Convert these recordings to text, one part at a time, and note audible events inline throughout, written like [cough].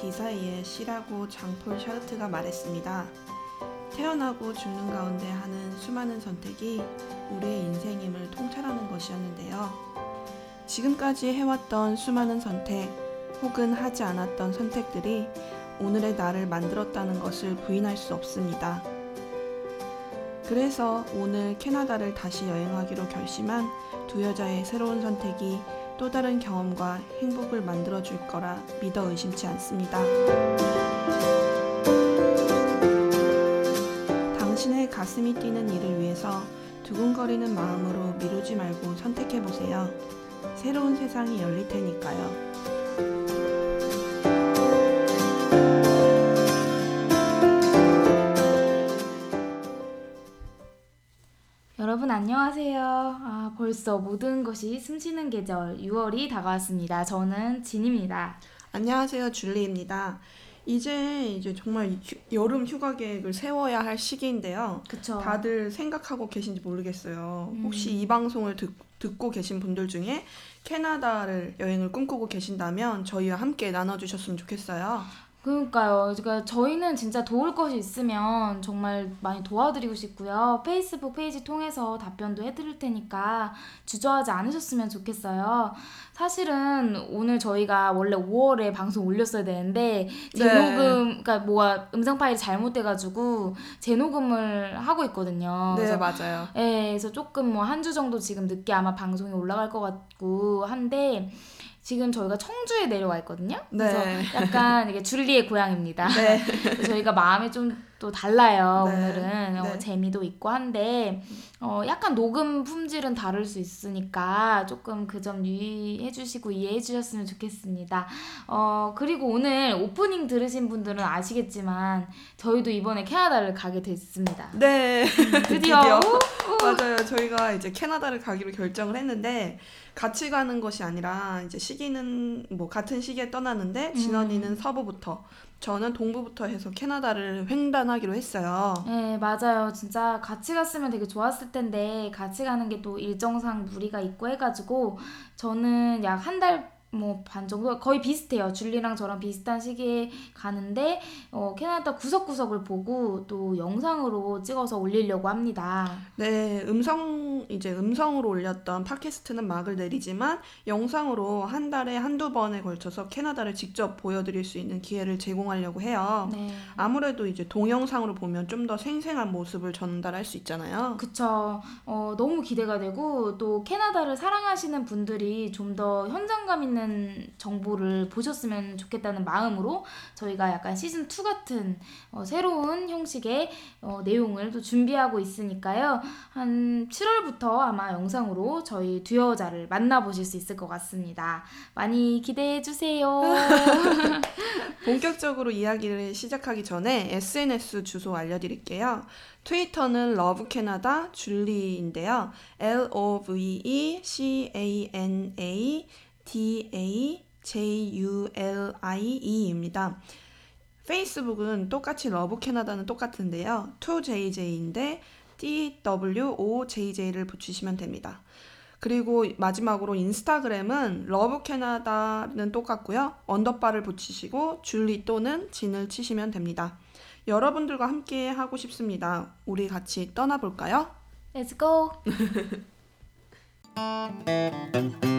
디사이의 시라고 장폴 샤르트가 말했습니다. 태어나고 죽는 가운데 하는 수많은 선택이 우리의 인생임을 통찰하는 것이었는데요. 지금까지 해왔던 수많은 선택 혹은 하지 않았던 선택들이 오늘의 나를 만들었다는 것을 부인할 수 없습니다. 그래서 오늘 캐나다를 다시 여행하기로 결심한 두 여자의 새로운 선택이 또 다른 경험과 행복을 만들어 줄 거라 믿어 의심치 않습니다. 당신의 가슴이 뛰는 일을 위해서 두근거리는 마음으로 미루지 말고 선택해 보세요. 새로운 세상이 열릴 테니까요. 안녕하세요. 아, 벌써 모든 것이 숨쉬는 계절 6월이 다가왔습니다. 저는 진입니다. 안녕하세요, 줄리입니다. 이제 이제 정말 휴- 여름 휴가 계획을 세워야 할 시기인데요. 그쵸? 다들 생각하고 계신지 모르겠어요. 음. 혹시 이 방송을 듣, 듣고 계신 분들 중에 캐나다를 여행을 꿈꾸고 계신다면 저희와 함께 나눠주셨으면 좋겠어요. 그러니까요. 그러니까 저희는 진짜 도울 것이 있으면 정말 많이 도와드리고 싶고요. 페이스북 페이지 통해서 답변도 해드릴 테니까 주저하지 않으셨으면 좋겠어요. 사실은 오늘 저희가 원래 5월에 방송 올렸어야 되는데 재녹음, 그러니까 뭐가 음성 파일이 잘못돼가지고 재녹음을 하고 있거든요. 네, 그래서 맞아요. 예, 그래서 조금 뭐 한 주 정도 지금 늦게 아마 방송이 올라갈 것 같고 한데 지금 저희가 청주에 내려와 있거든요. 그래서 네. 약간 이게 줄리의 고향입니다. 네. 저희가 마음이 좀 또 달라요. 네. 오늘은 어, 네. 재미도 있고 한데 어, 약간 녹음 품질은 다를 수 있으니까 조금 그 점 유의해 주시고 이해해 주셨으면 좋겠습니다. 어, 그리고 오늘 오프닝 들으신 분들은 아시겠지만 저희도 이번에 캐나다를 가게 됐습니다. 네. [laughs] 드디어, 드디어. 맞아요. 저희가 이제 캐나다를 가기로 결정을 했는데 같이 가는 것이 아니라 이제 시기는 뭐 같은 시기에 떠나는데 진원이는 서부부터 저는 동부부터 해서 캐나다를 횡단하기로 했어요. 네, 맞아요. 진짜 같이 갔으면 되게 좋았을 텐데, 같이 가는 게 또 일정상 무리가 있고 해가지고, 저는 약 한 달 뭐 반 정도 거의 비슷해요. 줄리랑 저랑 비슷한 시기에 가는데, 어, 캐나다 구석구석을 보고 또 영상으로 찍어서 올리려고 합니다. 네, 음성 이제 음성으로 올렸던 팟캐스트는 막을 내리지만 영상으로 한 달에 한두 번에 걸쳐서 캐나다를 직접 보여드릴 수 있는 기회를 제공하려고 해요. 네. 아무래도 이제 동영상으로 보면 좀 더 생생한 모습을 전달할 수 있잖아요. 그쵸. 어, 너무 기대가 되고, 또 캐나다를 사랑하시는 분들이 좀 더 현장감 있는 정보를 보셨으면 좋겠다는 마음으로 저희가 약간 시즌 2 같은 어, 새로운 형식의 어, 내용을 또 준비하고 있으니까요. 한 7월부터 아마 영상으로 저희 듀여자를 만나보실 수 있을 것 같습니다. 많이 기대해 주세요. [laughs] [laughs] 본격적으로 이야기를 시작하기 전에 SNS 주소 알려드릴게요. 트위터는 Love Canada Julie인데요. L O V E C A N A D A J U L I E입니다. 페이스북은 똑같이 Love Canada는 똑같은데요. 2JJ인데 DWOJJ를 붙이시면 됩니다. 그리고 마지막으로 인스타그램은 Love Canada는 똑같고요. 언더바를 붙이시고 줄리 또는 진을 치시면 됩니다. 여러분들과 함께 하고 싶습니다. 우리 같이 떠나볼까요? Let's go! [laughs]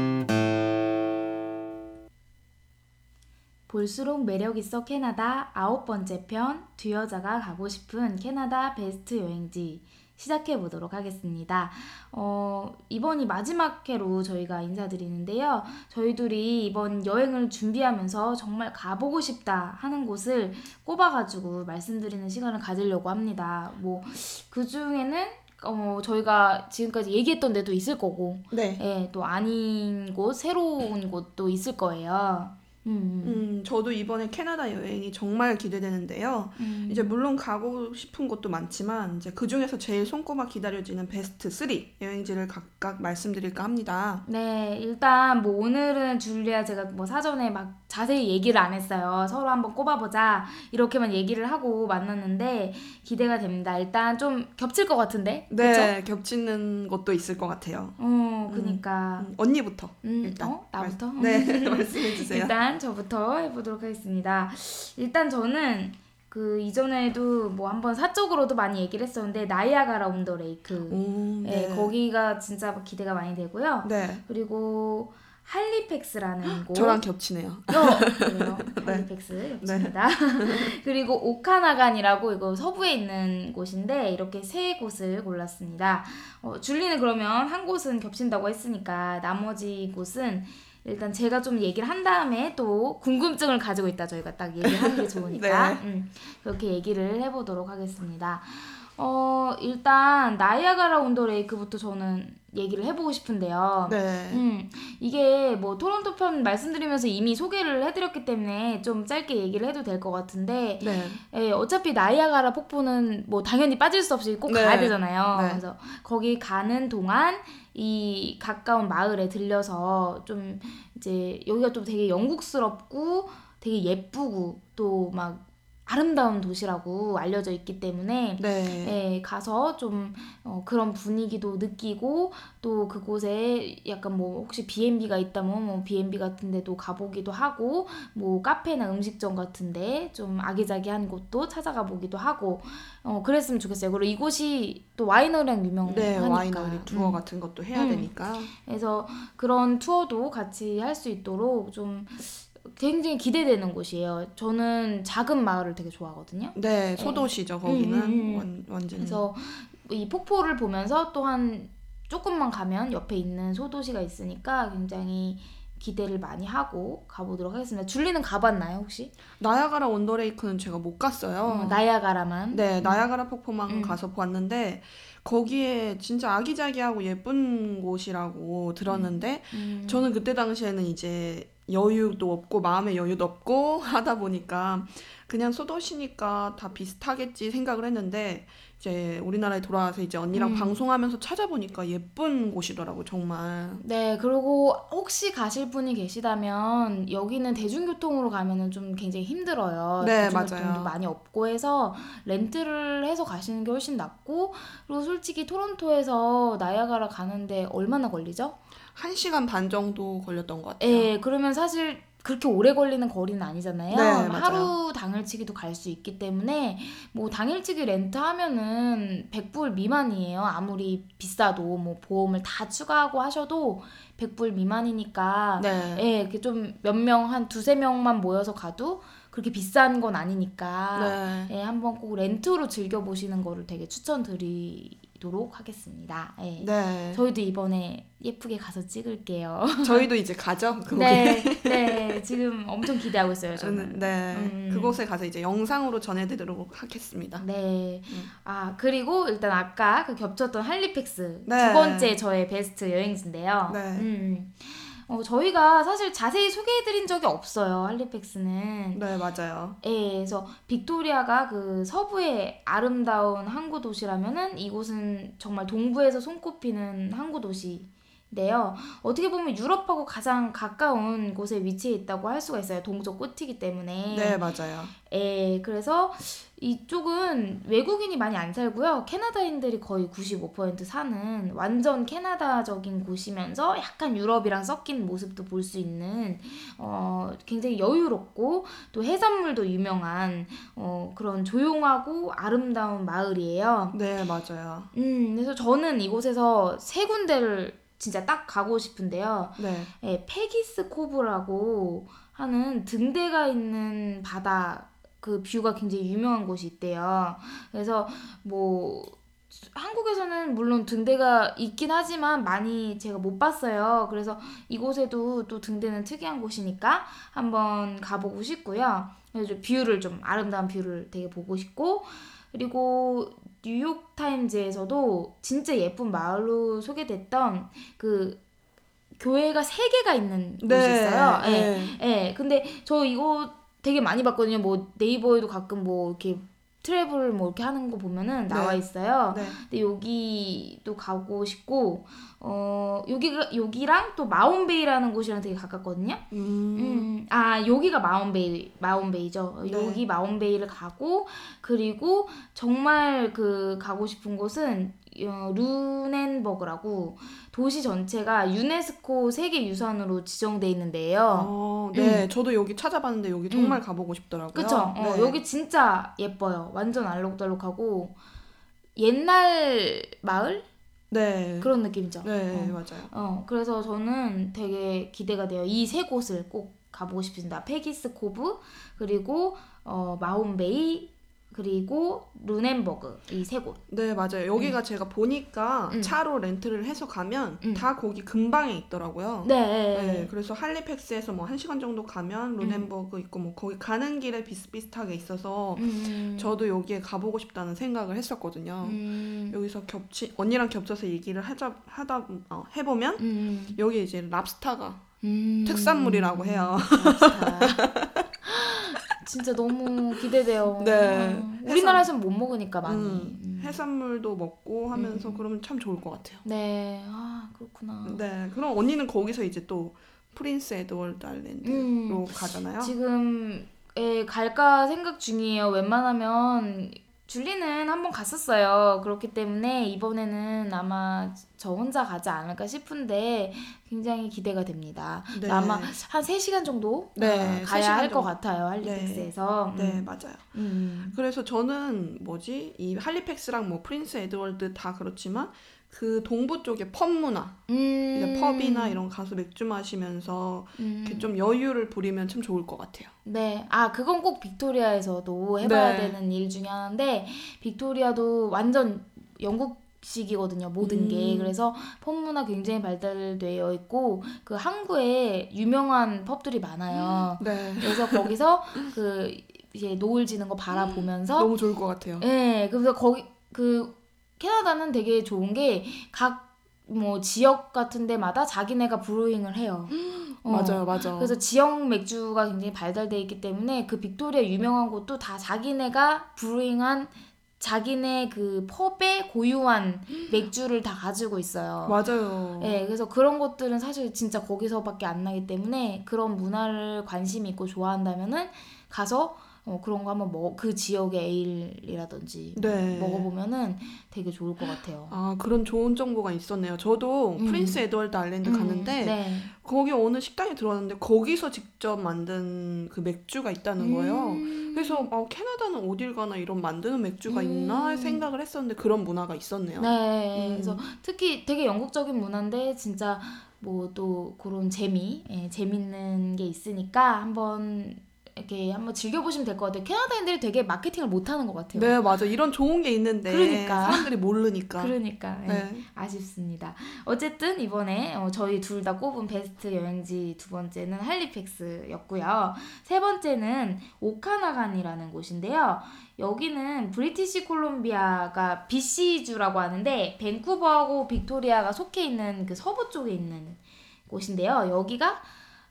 볼수록 매력 있어 캐나다 아홉 번째 편 듀여자가 가고 싶은 캐나다 베스트 여행지 시작해 보도록 하겠습니다. 어, 이번이 마지막 회로 저희가 인사드리는데요. 저희 둘이 이번 여행을 준비하면서 정말 가보고 싶다 하는 곳을 꼽아가지고 말씀드리는 시간을 가지려고 합니다. 뭐, 그 중에는 어, 저희가 지금까지 얘기했던 데도 있을 거고, 네. 예, 또 아닌 곳, 새로운 곳도 있을 거예요. 음, 음. 음, 저도 이번에 캐나다 여행이 정말 기대되는데요. 음. 이제 물론 가고 싶은 곳도 많지만 이제 그 중에서 제일 손꼽아 기다려지는 베스트 3 여행지를 각각 말씀드릴까 합니다. 네, 일단 뭐 오늘은 줄리아 제가 뭐 사전에 막 자세히 얘기를 안 했어요. 서로 한번 꼽아보자. 이렇게만 얘기를 하고 만났는데 기대가 됩니다. 일단 좀 겹칠 것 같은데? 그쵸? 네, 겹치는 것도 있을 것 같아요. 어, 어, 그니까. 음, 언니부터. 음, 일단 어? 나부터? 네, [laughs] 말씀해 주세요. [laughs] 일단 저부터 해보도록 하겠습니다. 일단 저는 그 이전에도 뭐 한번 사적으로도 많이 얘기를 했었는데 나이아가라 온더 레이크. 오, 네. 거기가 진짜 기대가 많이 되고요. 네. 그리고 할리팩스라는 곳. 저랑 겹치네요. 어, 그래요. [laughs] 네. 할리팩스 였습니다. [laughs] 그리고 오카나간이라고 이거 서부에 있는 곳인데 이렇게 세 곳을 골랐습니다. 어, 줄리는 그러면 한 곳은 겹친다고 했으니까 나머지 곳은 일단 제가 좀 얘기를 한 다음에 또 궁금증을 가지고 있다 저희가 딱 얘기하는 게 [laughs] 좋으니까 네. 음, 그렇게 얘기를 해보도록 하겠습니다. 어 일단 나이아가라 온더 레이크부터 저는 얘기를 해보고 싶은데요. 네. 음, 이게 뭐 토론토 편 말씀드리면서 이미 소개를 해드렸기 때문에 좀 짧게 얘기를 해도 될 것 같은데, 네. 예, 어차피 나이아가라 폭포는 뭐 당연히 빠질 수 없이 꼭 네. 가야 되잖아요. 네. 그래서 거기 가는 동안 이 가까운 마을에 들려서 좀 이제 여기가 좀 되게 영국스럽고 되게 예쁘고 또 막 아름다운 도시라고 알려져 있기 때문에 네. 예, 가서 좀 어, 그런 분위기도 느끼고 또 그곳에 약간 뭐 혹시 B&B가 있다면 뭐 B&B 같은 데도 가보기도 하고 뭐 카페나 음식점 같은데 좀 아기자기한 곳도 찾아가 보기도 하고 어 그랬으면 좋겠어요. 그리고 이곳이 또 와이너리랑 유명하니까. 네, 와이너리 투어 음. 같은 것도 해야 음. 되니까. 그래서 그런 투어도 같이 할 수 있도록 좀 굉장히 기대되는 곳이에요. 저는 작은 마을을 되게 좋아하거든요. 네, 소도시죠. 거기는 음, 음, 음. 완, 완전히. 그래서 이 폭포를 보면서 또한 조금만 가면 옆에 있는 소도시가 있으니까 굉장히 기대를 많이 하고 가보도록 하겠습니다. 줄리는 가봤나요 혹시? 나야가라 온더레이크는 제가 못 갔어요. 어, 나야가라만. 네, 나야가라 폭포만 음. 가서 봤는데 거기에 진짜 아기자기하고 예쁜 곳이라고 들었는데 음. 저는 그때 당시에는 이제 여유도 없고 마음의 여유도 없고 [laughs] 하다 보니까 그냥 소도시니까 다 비슷하겠지 생각을 했는데 이제 우리나라에 돌아와서 이제 언니랑 음. 방송하면서 찾아보니까 예쁜 곳이더라고 정말. 네, 그리고 혹시 가실 분이 계시다면 여기는 대중교통으로 가면은 좀 굉장히 힘들어요. 네, 대중교통도 맞아요. 많이 없고 해서 렌트를 해서 가시는 게 훨씬 낫고 그리고 솔직히 토론토에서 나야가라 가는데 얼마나 걸리죠? 한 시간 반 정도 걸렸던 것 같아요. 예, 그러면 사실 그렇게 오래 걸리는 거리는 아니잖아요. 네. 하루 당일치기도 갈 수 있기 때문에 뭐 당일치기 렌트 하면은 100불 미만이에요. 아무리 비싸도 뭐 보험을 다 추가하고 하셔도 100불 미만이니까 네. 예, 이렇게 좀 몇 명 한 두세 명만 모여서 가도 그렇게 비싼 건 아니니까 네. 예, 한번 꼭 렌트로 즐겨 보시는 거를 되게 추천드리 도록 하겠습니다. 예. 네. 저희도 이번에 예쁘게 가서 찍을게요. [laughs] 저희도 이제 가죠. 그곳에. 네, 네, 지금 엄청 기대하고 있어요, 저는. 저는 네 음. 그곳에 가서 이제 영상으로 전해드리도록 하겠습니다. 네. 음. 아, 그리고 일단 아까 그 겹쳤던 할리팩스 네. 두 번째 저의 베스트 여행지인데요. 네. 음. 어, 저희가 사실 자세히 소개해드린 적이 없어요, 할리팩스는. 네 맞아요. 예, 그래서 빅토리아가 그 서부의 아름다운 항구 도시라면은 이곳은 정말 동부에서 손꼽히는 항구 도시인 데요. 어떻게 보면 유럽하고 가장 가까운 곳에 위치해 있다고 할 수가 있어요. 동쪽 끝이기 때문에. 네 맞아요. 예, 그래서 이쪽은 외국인이 많이 안 살고요. 캐나다인들이 거의 95% 사는 완전 캐나다적인 곳이면서 약간 유럽이랑 섞인 모습도 볼 수 있는 어, 굉장히 여유롭고 또 해산물도 유명한 어, 그런 조용하고 아름다운 마을이에요. 네 맞아요. 음, 그래서 저는 이곳에서 세 군데를 진짜 딱 가고 싶은데요. 네. 예, 페기스 코브라고 하는 등대가 있는 바다 그 뷰가 굉장히 유명한 곳이 있대요. 그래서 뭐 한국에서는 물론 등대가 있긴 하지만 많이 제가 못 봤어요. 그래서 이곳에도 또 등대는 특이한 곳이니까 한번 가보고 싶고요. 그래서 좀 view를 좀 아름다운 view를 되게 보고 싶고 그리고 뉴욕 타임즈에서도 진짜 예쁜 마을로 소개됐던 그 교회가 세 개가 있는 곳이 있어요. 예. 네. 예. 근데 저 이거 되게 많이 봤거든요. 뭐 네이버에도 가끔 뭐 이렇게 travel 뭐 이렇게 하는 거 보면은 나와 네. 있어요. 네. 근데 여기도 가고 싶고 어 여기가 여기랑 또 마운베이라는 곳이랑 되게 가깝거든요. 음. 음, 아 여기가 마운베이 마운베이죠. 네. 여기 마운베이를 가고 그리고 정말 그 가고 싶은 곳은 어, 루넨버그라고 도시 전체가 유네스코 세계 유산으로 지정돼 있는데요. 어, 네, 저도 여기 찾아봤는데 여기 정말 가보고 싶더라고요. 음. 그쵸? 어, 네. 여기 진짜 예뻐요. 완전 알록달록하고 옛날 마을 네. 그런 느낌이죠. 네, 어. 맞아요. 어, 그래서 저는 되게 기대가 돼요. 이 세 곳을 꼭 가보고 싶습니다. 페기스 코브 그리고 어, 마홈베이 그리고 루넨버그 이 세 곳. 네, 맞아요. 여기가 제가 보니까 음. 차로 렌트를 해서 가면 음. 다 거기 근방에 있더라고요. 네. 네, 그래서 할리팩스에서 뭐 한 시간 정도 가면 루넨버그 있고 뭐 거기 가는 길에 비슷비슷하게 있어서 음. 저도 여기에 가보고 싶다는 생각을 했었거든요. 음. 여기서 겹치 언니랑 겹쳐서 얘기를 하자 하다 어, 해보면 음. 여기 이제 랍스타가 음. 특산물이라고 해요. 랍스타. 진짜 너무 기대돼요. [laughs] 네. 아, 우리나라에서는 못 먹으니까 많이. 음, 음. 해산물도 먹고 하면서 음. 그러면 참 좋을 것 같아요. 네. 아 그렇구나. 네, 그럼 언니는 거기서 이제 또 프린스 에드월드 아일랜드로 음. 가잖아요. 지금 에 갈까 생각 중이에요. 웬만하면 줄리는 한번 갔었어요. 그렇기 때문에 이번에는 아마 저 혼자 가지 않을까 싶은데 굉장히 기대가 됩니다. 네. 아마 한 3시간 정도 네, 어, 세 가야 할 것. 같아요. 할리팩스에서. 네, 음. 맞아요. 음. 그래서 저는 뭐지 이 할리팩스랑 뭐 프린스 에드월드 다 그렇지만 그 동부 쪽에 펍 문화, 음. 이제 pub이나 이런 가서 맥주 마시면서 음. 이렇게 좀 여유를 부리면 참 좋을 것 같아요. 네. 아, 그건 꼭 빅토리아에서도 해봐야 네. 되는 일 중에 하나인데, 빅토리아도 완전 영국 식이거든요, 모든 게. 음. 그래서 펍 문화 굉장히 발달되어 있고, 그 항구에 유명한 pub들이 많아요. 네, 그래서 거기서 그, 이제 노을 지는 거 바라보면서, 너무 좋을 것 같아요. 예, 그래서 거기, 그, 캐나다는 되게 좋은 게, 각, 뭐, 지역 같은 데마다 자기네가 brewing을 해요. [gasps] 어. 맞아요, 맞아. 그래서 지역 맥주가 굉장히 발달돼 있기 때문에 그 빅토리아 유명한 곳도 다 자기네가 brewing한 자기네 그 pub에 고유한 [gasps] 맥주를 다 가지고 있어요. 맞아요. 네, 그래서 그런 것들은 사실 진짜 거기서밖에 안 나기 때문에 그런 문화를 관심 있고 좋아한다면은 가서 어, 그런 거 한번 먹, 그 지역의 에일이라든지 네. 먹어보면은 되게 좋을 것 같아요. 아 그런 좋은 정보가 있었네요. 저도 음. 프린스 에드월드 아일랜드 음, 갔는데 네. 거기 어느 식당에 들어왔는데 거기서 직접 만든 그 맥주가 있다는 거예요. 음. 그래서 어, 캐나다는 어딜 가나 이런 만드는 맥주가 있나 음. 생각을 했었는데 그런 문화가 있었네요. 네, 음. 그래서 특히 되게 영국적인 문화인데 진짜 뭐 또 그런 재미, 예, 재밌는 게 있으니까 한번 이렇게 한번 즐겨보시면 될 것 같아요. 캐나다인들이 되게 마케팅을 못하는 것 같아요. 네, 맞아. 이런 좋은 게 있는데 그러니까. 사람들이 모르니까. 그러니까 예, 네. 아쉽습니다. 어쨌든 이번에 어, 저희 둘 다 꼽은 베스트 여행지 두 번째는 할리팩스였고요. 세 번째는 오카나간이라는 곳인데요. 여기는 브리티시 콜롬비아가 BC주라고 하는데 밴쿠버하고 빅토리아가 속해 있는 그 서부 쪽에 있는 곳인데요. 여기가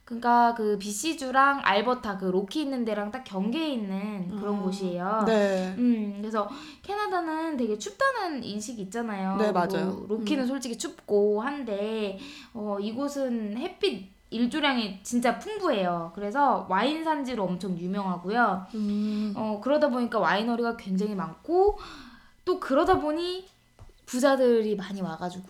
그러니까 그 BC주랑 알버타 그 로키 있는 데랑 딱 경계에 있는 그런 아, 곳이에요. 네. 음, 그래서 캐나다는 되게 춥다는 인식이 있잖아요. 네, 맞아요. 로키는 솔직히 춥고 한데 어, 이곳은 햇빛 일조량이 진짜 풍부해요. 그래서 와인 산지로 엄청 유명하고요. 음. 어, 그러다 보니까 winery가 굉장히 많고 또 그러다 보니 부자들이 많이 와가지고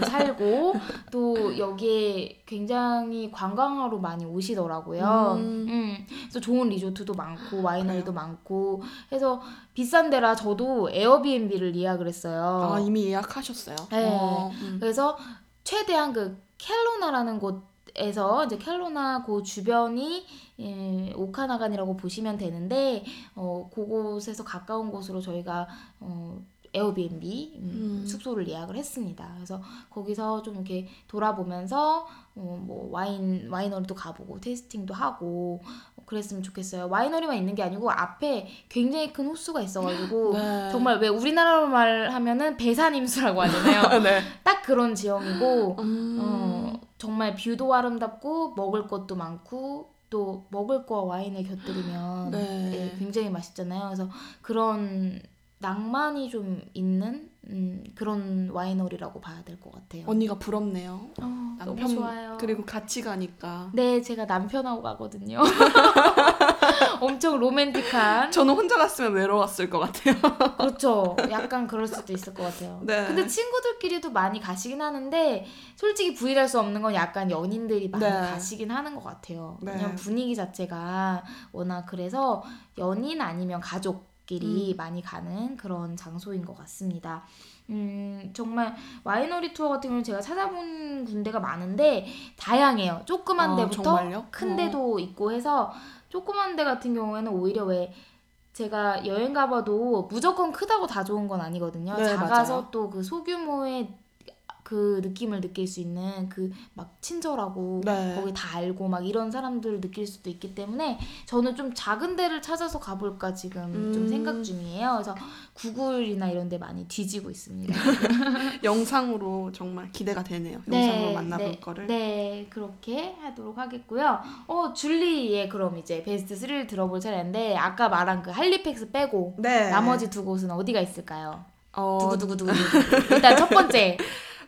또 살고 [laughs] 또 여기에 굉장히 관광하러 많이 오시더라고요. 음. 음, 그래서 좋은 리조트도 많고 와이너리도 많고 해서 비싼 데라 저도 에어비앤비를 예약을 했어요. 아 이미 예약하셨어요? 네. 어, 음. 그래서 최대한 그 켈로나라는 곳 에서 이제 켈로나 그 주변이 예, 오카나간이라고 보시면 되는데 어 그곳에서 가까운 곳으로 저희가 어 에어비앤비 음, 음. 숙소를 예약을 했습니다. 그래서 거기서 좀 이렇게 돌아보면서 어, 뭐 와인 winery도 가보고 tasting도 하고 그랬으면 좋겠어요. winery만 있는 게 아니고 앞에 굉장히 큰 호수가 있어가지고 [laughs] 네. 정말 왜 우리나라로 말하면은 배산임수라고 하잖아요. [laughs] 네. 딱 그런 지형이고 음. 어, 정말 view도 아름답고 먹을 것도 많고 또 먹을 거와 와인을 곁들이면 네. 예, 굉장히 맛있잖아요. 그래서 그런 낭만이 좀 있는 음, 그런 와이너리라고 봐야 될 것 같아요. 언니가 부럽네요. 어, 너무 남편 좋아요. 그리고 같이 가니까. 네, 제가 남편하고 가거든요. [laughs] 엄청 로맨틱한. 저는 혼자 갔으면 외로웠을 것 같아요. 그렇죠. 약간 그럴 수도 있을 것 같아요. 네. 근데 친구들끼리도 많이 가시긴 하는데 솔직히 부인할 수 없는 건 약간 연인들이 많이 네. 가시긴 하는 것 같아요. 네. 왜냐면 분위기 자체가 워낙 그래서 연인 아니면 가족 끼리 음. 많이 가는 그런 장소인 것 같습니다. 음, 정말 와이너리 투어 같은 경우는 제가 찾아본 군데가 많은데 다양해요. 조그만 아, 데부터 정말요? 큰 어. 데도 있고 해서 조그만 데 같은 경우에는 오히려 왜 제가 여행 가봐도 무조건 크다고 다 좋은 건 아니거든요. 네, 작아서. 또 그 소규모의 그 느낌을 느낄 수 있는 그 막 친절하고 네. 거기 다 알고 막 이런 사람들을 느낄 수도 있기 때문에 저는 좀 작은 데를 찾아서 가볼까 지금 좀 음. 생각 중이에요. 그래서 구글이나 이런 데 많이 뒤지고 있습니다. [laughs] 영상으로 정말 기대가 되네요. 네, 영상으로 만나볼 네, 거를. 네, 그렇게 하도록 하겠고요. 어, 줄리의 그럼 이제 베스트 3를 들어볼 차례인데 아까 말한 그 할리팩스 빼고 네. 나머지 두 곳은 어디가 있을까요? 어, 두구두구두구. [laughs] 일단 첫 번째.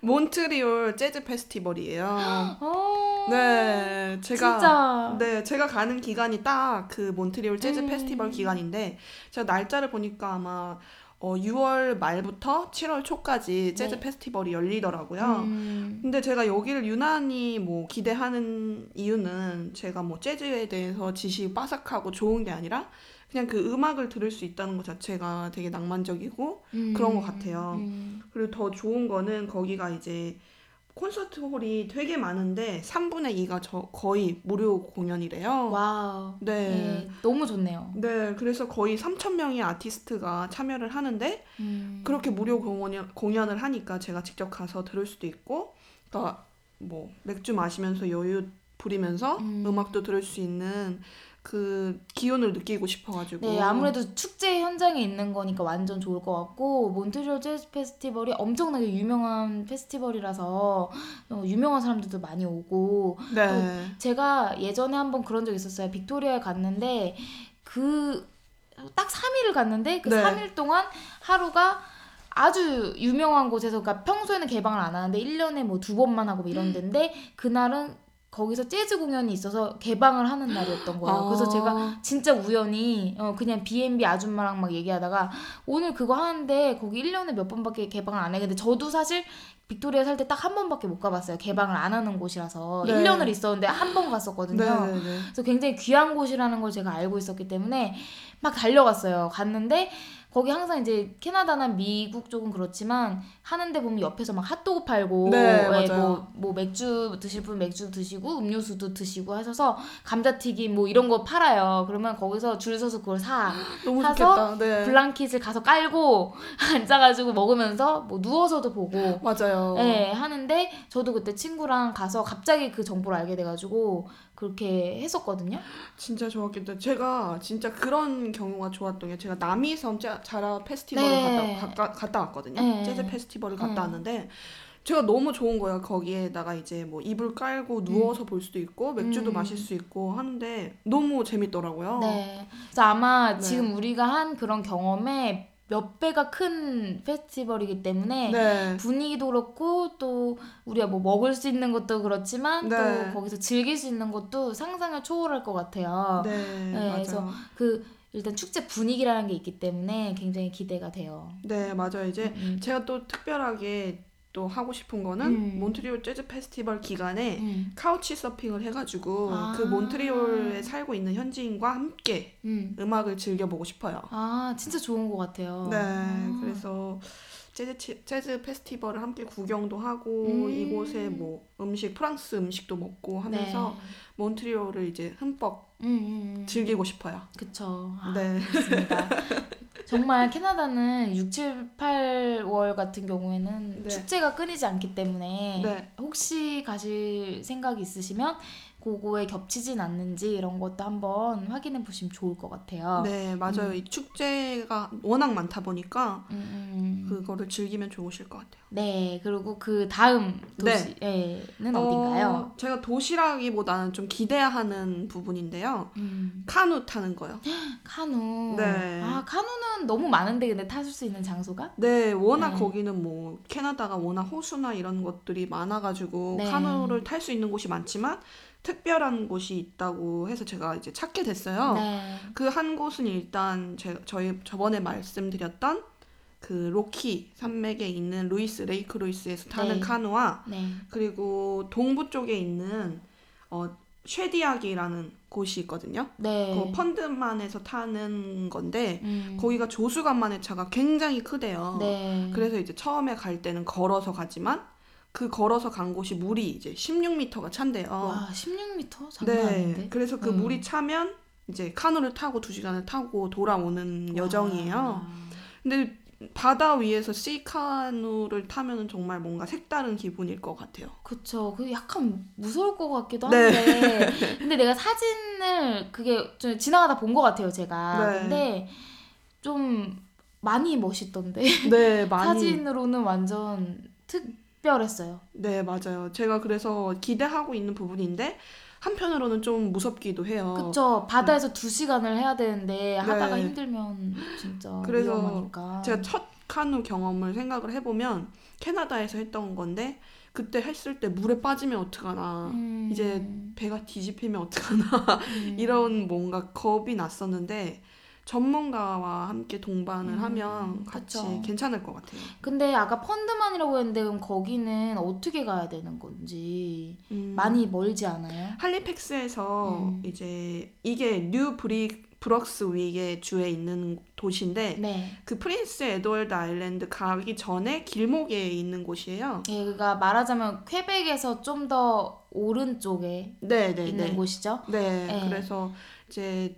몬트리올 재즈 페스티벌이에요. [gasps] 어, 네, 제가 진짜. 네, 제가 가는 기간이 딱 그 몬트리올 재즈 음. 페스티벌 기간인데 제가 날짜를 보니까 아마 어, 6월 말부터 7월 초까지 재즈 네. 페스티벌이 열리더라고요. 음, 근데 제가 여기를 유난히 뭐 기대하는 이유는 제가 뭐 재즈에 대해서 지식이 빠삭하고 좋은 게 아니라 그냥 그 음악을 들을 수 있다는 것 자체가 되게 낭만적이고 음, 그런 것 같아요. 음, 그리고 더 좋은 거는 거기가 이제 콘서트 홀이 되게 많은데 3분의 2가 저 거의 무료 공연이래요. wow. 네. 네, 너무 좋네요. 네, 그래서 거의 3천 명의 아티스트가 참여를 하는데 음, 그렇게 무료 공연, 공연을 하니까 제가 직접 가서 들을 수도 있고, 그러니까 뭐 맥주 마시면서 여유 부리면서 음. 음. 악도 들을 수 있는 그 기운을 느끼고 싶어가지고. 네, 아무래도 축제 현장에 있는 거니까 완전 좋을 것 같고 몬트리올 재즈 페스티벌이 엄청나게 유명한 페스티벌이라서 어, 유명한 사람들도 많이 오고 네. 제가 예전에 한번 그런 적 있었어요. 빅토리아에 갔는데 그 딱 3일을 갔는데 그 네. 3일 동안 하루가 아주 유명한 곳에서 그러니까 평소에는 개방을 안 하는데 1년에 뭐 두 번만 하고 뭐 이런 데인데 그날은 거기서 재즈 공연이 있어서 개방을 하는 날이었던 거예요. 그래서 아. 제가 진짜 우연히 어 그냥 B&B 아줌마랑 막 얘기하다가 오늘 그거 하는데 거기 1년에 몇 번밖에 개방을 안 해. 근데 저도 사실 빅토리아 살 때 딱 한 번밖에 못 가봤어요. 개방을 안 하는 곳이라서 네. 1년을 있었는데 한 번 갔었거든요. 네, 네, 네. 그래서 굉장히 귀한 곳이라는 걸 제가 알고 있었기 때문에 막 달려갔어요. 갔는데 거기 항상 이제 캐나다나 미국 쪽은 그렇지만 하는데 보면 옆에서 막 핫도그 팔고 네, 예, 맞아요. 뭐, 뭐 맥주 드실 분 맥주 드시고 음료수도 드시고 하셔서 감자튀김 뭐 이런 거 팔아요. 그러면 거기서 줄 서서 그걸 사. [gasps] 너무 사서 좋겠다. 네. 블랑킷을 가서 깔고 [laughs] 앉아가지고 먹으면서 뭐 누워서도 보고 맞아요. 네, 하는데 저도 그때 친구랑 가서 갑자기 그 정보를 알게 돼가지고 그렇게 했었거든요. 진짜 좋았겠다. 제가 진짜 그런 경우가 좋았던 게 제가 남이섬 자- 자라 페스티벌을 네. 갔다, 가- 갔다 왔거든요. 네. 재즈 페스티벌을 갔다 네. 왔는데 제가 너무 좋은 거예요. 거기에다가 이제 뭐 이불 깔고 누워서 볼 수도 있고 맥주도 음. 마실 수 있고 하는데 너무 재밌더라고요. 네. 그래서 아마 네. 지금 우리가 한 그런 경험에 몇 배가 큰 페스티벌이기 때문에 네. 분위기도 그렇고 또 우리가 뭐 먹을 수 있는 것도 그렇지만 네. 또 거기서 즐길 수 있는 것도 상상을 초월할 것 같아요. 네, 네, 맞아요. 그래서 그 일단 축제 분위기라는 게 있기 때문에 굉장히 기대가 돼요. 네, 맞아요. 이제 음, 제가 또 특별하게 또 하고 싶은 거는 음. 몬트리올 재즈 페스티벌 기간에 음, 카우치 서핑을 해가지고 아. 그 몬트리올에 살고 있는 현지인과 함께 음. 음악을 즐겨보고 싶어요. 아 진짜 좋은 것 같아요. 네, 아. 그래서 재즈 치- 재즈 페스티벌을 함께 구경도 하고 음. 이곳에 뭐 음식 프랑스 음식도 먹고 하면서 네. 몬트리올을 이제 흠뻑 음, 음, 음. 즐기고 싶어요. 그쵸. 아, 네. 그렇습니다. 정말 캐나다는 6, 7, 8월 같은 경우에는 네. 축제가 끊이지 않기 때문에 네. 혹시 가실 생각이 있으시면 그거에 겹치진 않는지 이런 것도 한번 확인해 보시면 좋을 것 같아요. 네, 맞아요. 음. 이 축제가 워낙 많다 보니까 음, 음. 그거를 즐기면 좋으실 것 같아요. 네, 그리고 그 다음 도시에는 어딘가요? 어, 제가 도시락이보다는 좀 기대하는 부분인데요. 음, 카누 타는 거요. 카누. 네. 아, 카누는 너무 많은데 근데 타실 수 있는 장소가? 네, 워낙 네. 거기는 뭐 캐나다가 워낙 호수나 이런 것들이 많아가지고 네. 카누를 탈 수 있는 곳이 많지만 특별한 곳이 있다고 해서 제가 이제 찾게 됐어요. 네. 그 한 곳은 일단 제, 저희 저번에 말씀드렸던 그 로키 산맥에 있는 루이스 레이크 루이스에서 타는 네. 카누와 네. 그리고 동부 쪽에 있는 어 쉐디악이라는 곳이 있거든요. 네. 그 펀디만에서 타는 건데 음. 거기가 조수간만의 차가 굉장히 크대요. 네. 그래서 이제 처음에 갈 때는 걸어서 가지만 그 걸어서 간 곳이 물이 이제 16m가 찬대요. 와, 16m 장난 네. 아닌데. 그래서 그 음. 물이 차면 이제 카누를 타고 두 시간을 타고 돌아오는 여정이에요. 와. 근데 바다 위에서 시카누를 타면은 정말 뭔가 색다른 기분일 것 같아요. 그쵸. 그 약간 무서울 것 같기도 네. 한데. [laughs] 근데 내가 사진을 그게 좀 지나가다 본 것 같아요, 제가. 네. 근데 좀 많이 멋있던데. 네, [laughs] 많이. 사진으로는 완전 특별했어요. 네, 맞아요. 제가 그래서 기대하고 있는 부분인데 한편으로는 좀 무섭기도 해요. 그쵸. 바다에서 두 시간을 해야 되는데 하다가 어. 네. 힘들면 진짜 그래서 위험하니까. 제가 첫 카누 경험을 생각을 해보면 캐나다에서 했던 건데 그때 했을 때 물에 빠지면 어떡하나 음. 이제 배가 뒤집히면 어떡하나 음. [laughs] 이런 뭔가 겁이 났었는데 전문가와 함께 동반을 음, 하면 같이 그쵸. 괜찮을 것 같아요. 근데 아까 펀드만이라고 했는데 그럼 거기는 어떻게 가야 되는 건지 음, 많이 멀지 않아요? 할리팩스에서 음. 이제 이게 뉴 브리 브런스윅의 주에 있는 도시인데 네. 그 프린스 에드워드 아일랜드 가기 전에 길목에 있는 곳이에요. 예, 그러니까 말하자면 퀘벡에서 좀 더 오른쪽에 네, 네, 있는 네. 곳이죠. 네, 네. 그래서 이제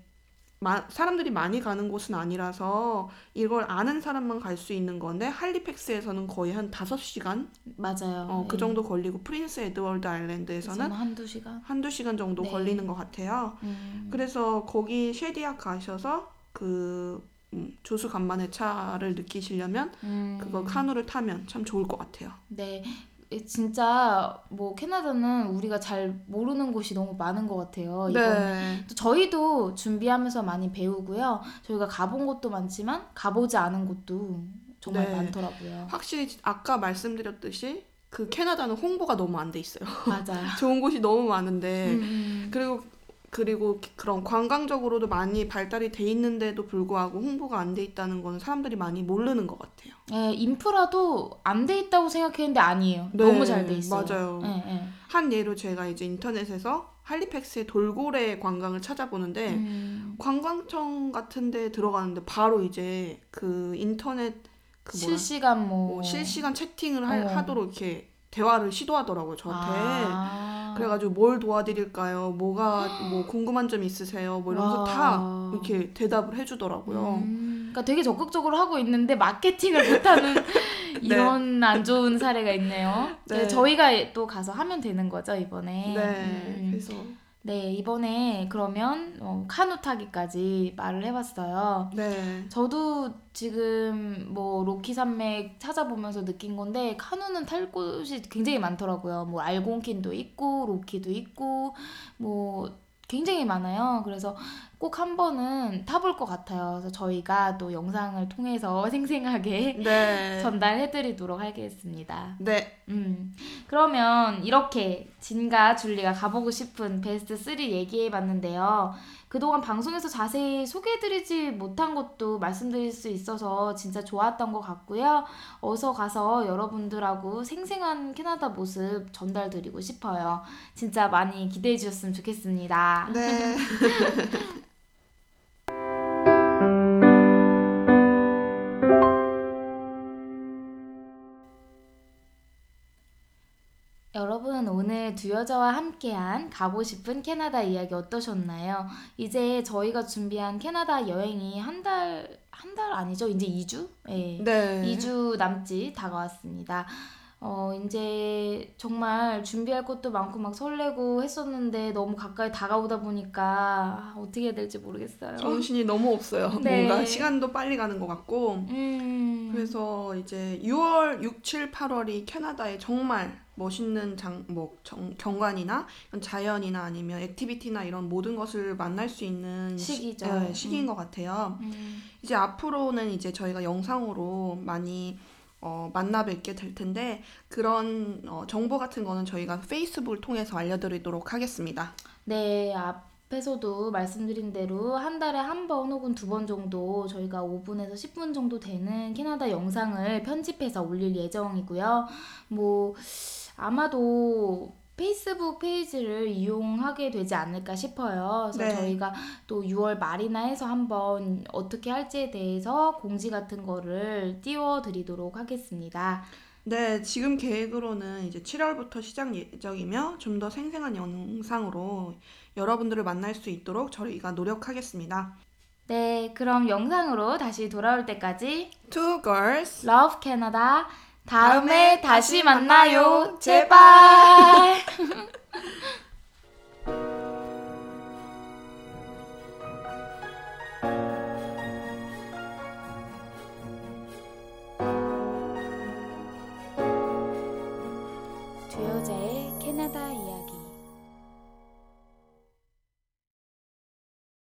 마, 사람들이 많이 가는 곳은 아니라서 이걸 아는 사람만 갈 수 있는 건데 할리팩스에서는 거의 한 5시간 맞아요. 어, 그 예. 정도 걸리고 프린스 에드워드 아일랜드에서는 한두 시간. 한두 시간 정도 네. 걸리는 것 같아요. 음. 그래서 거기 쉐디악 가셔서 그 음, 조수 간만의 차를 느끼시려면 음. 그거 카누를 타면 참 좋을 것 같아요. 네. 예, 진짜 뭐 캐나다는 우리가 잘 모르는 곳이 너무 많은 것 같아요. 네. 또 저희도 준비하면서 많이 배우고요. 저희가 가본 곳도 많지만 가보지 않은 곳도 정말 네. 많더라고요. 확실히 아까 말씀드렸듯이 그 캐나다는 홍보가 너무 안 돼 있어요. 맞아요. [laughs] 좋은 곳이 너무 많은데 음, 음. 그리고 그리고 그런 관광적으로도 많이 발달이 돼 있는데도 불구하고 홍보가 안 돼 있다는 건 사람들이 많이 모르는 것 같아요. 예, 인프라도 안 돼 있다고 생각했는데 아니에요. 네, 너무 잘 돼 있어요. 맞아요. 예, 예. 한 예로 제가 이제 인터넷에서 할리팩스의 돌고래 관광을 찾아보는데 음, 관광청 같은데 들어가는데 바로 이제 그 인터넷 그 실시간 뭐, 뭐 실시간 채팅을 할- 어. 하도록 이렇게 대화를 시도하더라고요 저한테. 아. 그래가지고 뭘 도와드릴까요? 뭐가 뭐 궁금한 점 있으세요? 뭐 이러면서 와. 다 이렇게 대답을 해주더라고요. 음, 그러니까 되게 적극적으로 하고 있는데 마케팅을 못하는 [laughs] 이런 안 좋은 사례가 있네요. 네. 네, 저희가 또 가서 하면 되는 거죠 이번에. 네, 음. 그래서 네 이번에 그러면 어, 카누 타기까지 말을 해봤어요. 네, 저도 지금 뭐 로키 산맥 찾아보면서 느낀 건데 카누는 탈 곳이 굉장히 많더라고요. 뭐 알곤킨도 있고 로키도 있고 뭐 굉장히 많아요. 그래서 꼭 한 번은 타볼 것 같아요. 그래서 저희가 또 영상을 통해서 [laughs] 생생하게 네, 전달해드리도록 하겠습니다. 네, 음, 그러면 이렇게 진과 줄리가 가보고 싶은 베스트 3 얘기해봤는데요. 그동안 방송에서 자세히 소개해드리지 못한 것도 말씀드릴 수 있어서 진짜 좋았던 것 같고요. 어서 가서 여러분들하고 생생한 캐나다 모습 전달드리고 싶어요. 진짜 많이 기대해 주셨으면 좋겠습니다. 네. [laughs] 여러분 오늘 두 여자와 함께한 가고 싶은 캐나다 이야기 어떠셨나요? 이제 저희가 준비한 캐나다 여행이 한 달, 한 달 아니죠? 이제 2주? 네. 네. 2주 남짓 다가왔습니다. 어, 이제 정말 준비할 것도 많고 막 설레고 했었는데 너무 가까이 다가오다 보니까 아, 어떻게 해야 될지 모르겠어요. 정신이 너무 없어요. [laughs] 네. 뭔가 시간도 빨리 가는 것 같고. 음. 그래서 이제 6월, 6, 7, 8월이 캐나다의 정말 멋있는 장, 뭐 정, 경관이나 자연이나 아니면 액티비티나 이런 모든 것을 만날 수 있는 시- 시기죠. 네, 시기인 음. 것 같아요. 음. 이제 앞으로는 이제 저희가 영상으로 많이 어, 만나 뵙게 될 텐데 그런 어, 정보 같은 거는 저희가 페이스북을 통해서 알려드리도록 하겠습니다. 네, 앞에서도 말씀드린 대로 한 달에 한 번 혹은 두 번 정도 저희가 5분에서 10분 정도 되는 캐나다 영상을 편집해서 올릴 예정이고요. 뭐, 아마도 페이스북 페이지를 이용하게 되지 않을까 싶어요. 그래서 네. 저희가 또 6월 말이나 해서 한번 어떻게 할지에 대해서 공지 같은 거를 띄워드리도록 하겠습니다. 네, 지금 계획으로는 이제 7월부터 시작 예정이며 좀 더 생생한 영상으로 여러분들을 만날 수 있도록 저희가 노력하겠습니다. 네, 그럼 영상으로 다시 돌아올 때까지 Two girls. Love Canada. 다음에 다시. 만나요. 제발. [laughs]